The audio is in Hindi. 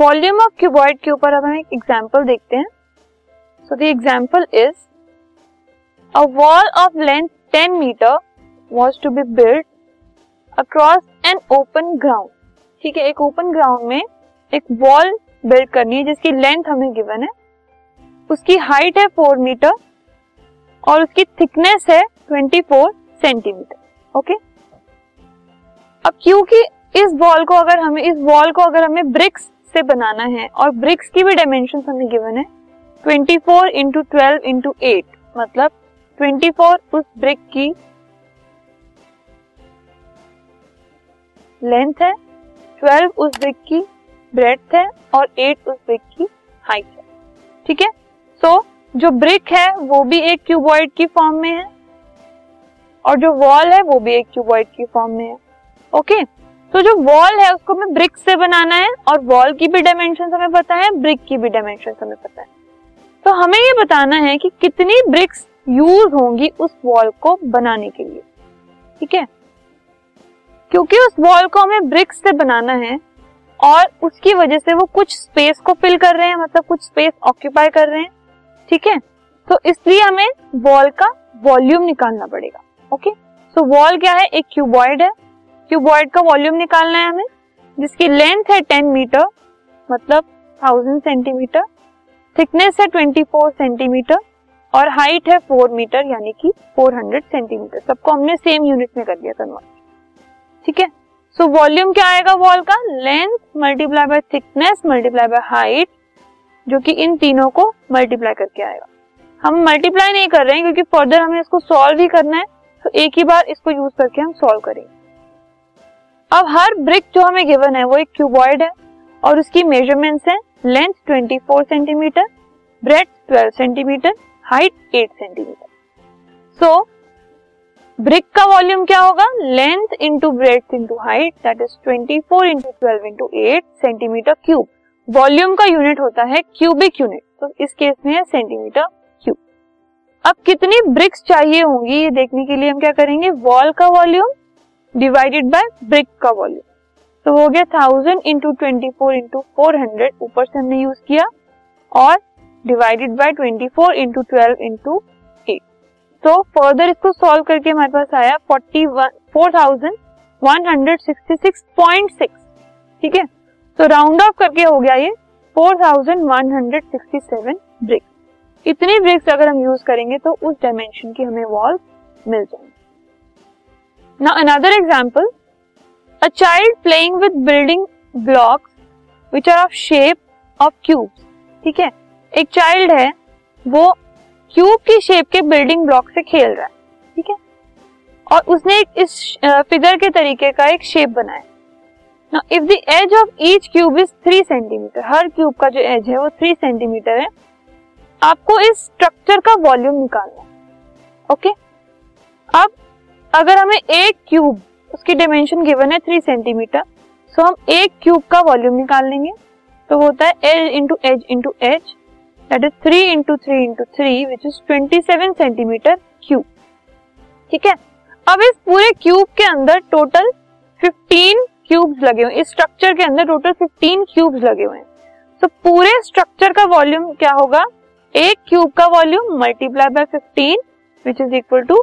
वॉल्यूम ऑफ़ क्यूबॉइड के ऊपर अब हम एक एग्जांपल देखते हैं। So the example is a wall of length 10 metre was to be built across an open ground ठीक है, एक ओपन ग्राउंड में एक वॉल बिल्ड करनी है, जिसकी लेंथ हमें गिवन है। उसकी हाइट है फोर मीटर और उसकी थिकनेस है ट्वेंटी फोर सेंटीमीटर ओके अब क्योंकि इस वॉल को अगर हमें, इस वॉल को अगर हमें ब्रिक्स से बनाना है और ब्रिक्स की भी डायमेंशन हमें गिवन है। 24 four into twelve into eight मतलब 24 उस ब्रिक की लेंथ है 12 उस ब्रिक की ब्रेथ है और 8 उस ब्रिक की हाइट है। ठीक है? सो जो ब्रिक है, वो भी एक क्यूबॉइड की फॉर्म में है और जो वॉल है, वो भी एक क्यूबॉइड की फॉर्म में है। Okay okay? तो जो वॉल है, उसको हमें ब्रिक से बनाना है और वॉल की भी डायमेंशन हमें पता है ब्रिक की भी डायमेंशन हमें पता है। तो हमें ये बताना है कि कितनी ब्रिक्स यूज़ होंगी उस वॉल को बनाने के लिए। ठीक है? क्योंकि उस वॉल को हमें ब्रिक्स से बनाना है और उसकी वजह से वो कुछ स्पेस को फिल कर रहे हैं मतलब कुछ स्पेस ऑक्यूपाई कर रहे हैं। ठीक है? तो इसलिए हमें वॉल का वॉल्यूम निकालना पड़ेगा। ओके सो वॉल क्या है? एक क्यूबॉइड है। क्यूबॉइड का वॉल्यूम निकालना है हमें, जिसकी लेंथ है टेन मीटर मतलब थाउज़ेंड सेंटीमीटर थिकनेस है ट्वेंटी फोर सेंटीमीटर और हाइट है फोर मीटर यानी कि फोर हंड्रेड सेंटीमीटर सबको हमने सेम यूनिट में कर दिया कन्वर्ट ठीक है? सो वॉल्यूम क्या आएगा वॉल का? Length multiply by thickness multiply by height जो कि इन तीनों को मल्टीप्लाई करके आएगा। हम मल्टीप्लाई नहीं कर रहे हैं, क्योंकि फर्दर हमें इसको सॉल्व ही करना है तो एक ही बार इसको यूज़ करके हम सॉल्व करेंगे। अब हर ब्रिक जो हमें गिवन है, वो एक क्यूबॉइड है और उसकी मेजरमेंट्स है length 24 centimetre breadth 12 centimetre height 8 centimetre so brick का वॉल्यूम क्या होगा? Length into breadth into height that is 24 four into twelve into eight centimetre cube volume का यूनिट होता है क्यूबिक यूनिट तो इस केस में है सेंटीमीटर क्यूब अब कितनी ब्रिक्स चाहिए होंगी, ये देखने के लिए हम क्या करेंगे? वॉल का वॉल्यूम डिवाइडेड बाय ब्रिक का वॉल्यूम तो हो गया thousand into twenty four into four hundred ऊपर से हमने यूज़ किया और divided by twenty four into twelve into eight तो फर्दर इसको सॉल्व करके हमारे पास आया forty one four thousand one hundred sixty six point six ठीक है? तो राउंड ऑफ़ करके हो गया ये four thousand one hundred sixty seven bricks इतने ब्रिक्स अगर हम यूज़ करेंगे तो उस डायमेंशन की हमें वॉल मिल जाएँगे। Now another example, a child playing with building blocks which are of shape of cubes. ठीक है? एक चाइल्ड है वो क्यूब की शेप के बिल्डिंग ब्लॉक से खेल रहा है। ठीक है? और उसने इस फिगर के तरीके का एक शेप बनाया। ना if the edge of each cube is three centimetre her cube का जो एज है वो थ्री सेंटीमीटर है आपको इस स्ट्रक्चर का वॉल्यूम निकालना है। ओके अब अगर हमें एक क्यूब उसकी डायमेंशन गिवन है थ्री सेंटीमीटर सो हम एक क्यूब का वॉल्यूम निकाल लेंगे। तो वो होता है L into H into H that is three into three into three which is twenty seven centimetre cube ठीक है? अब इस पूरे क्यूब के अंदर टोटल फिफ्टीन क्यूब्स लगे हुए इस स्ट्रक्चर के अंदर टोटल फिफ्टीन क्यूब्स लगे हुए हैं। तो पूरे स्ट्रक्चर का वॉल्यूम क्या होगा? एक क्यूब का volume multiply by fifteen which is equal to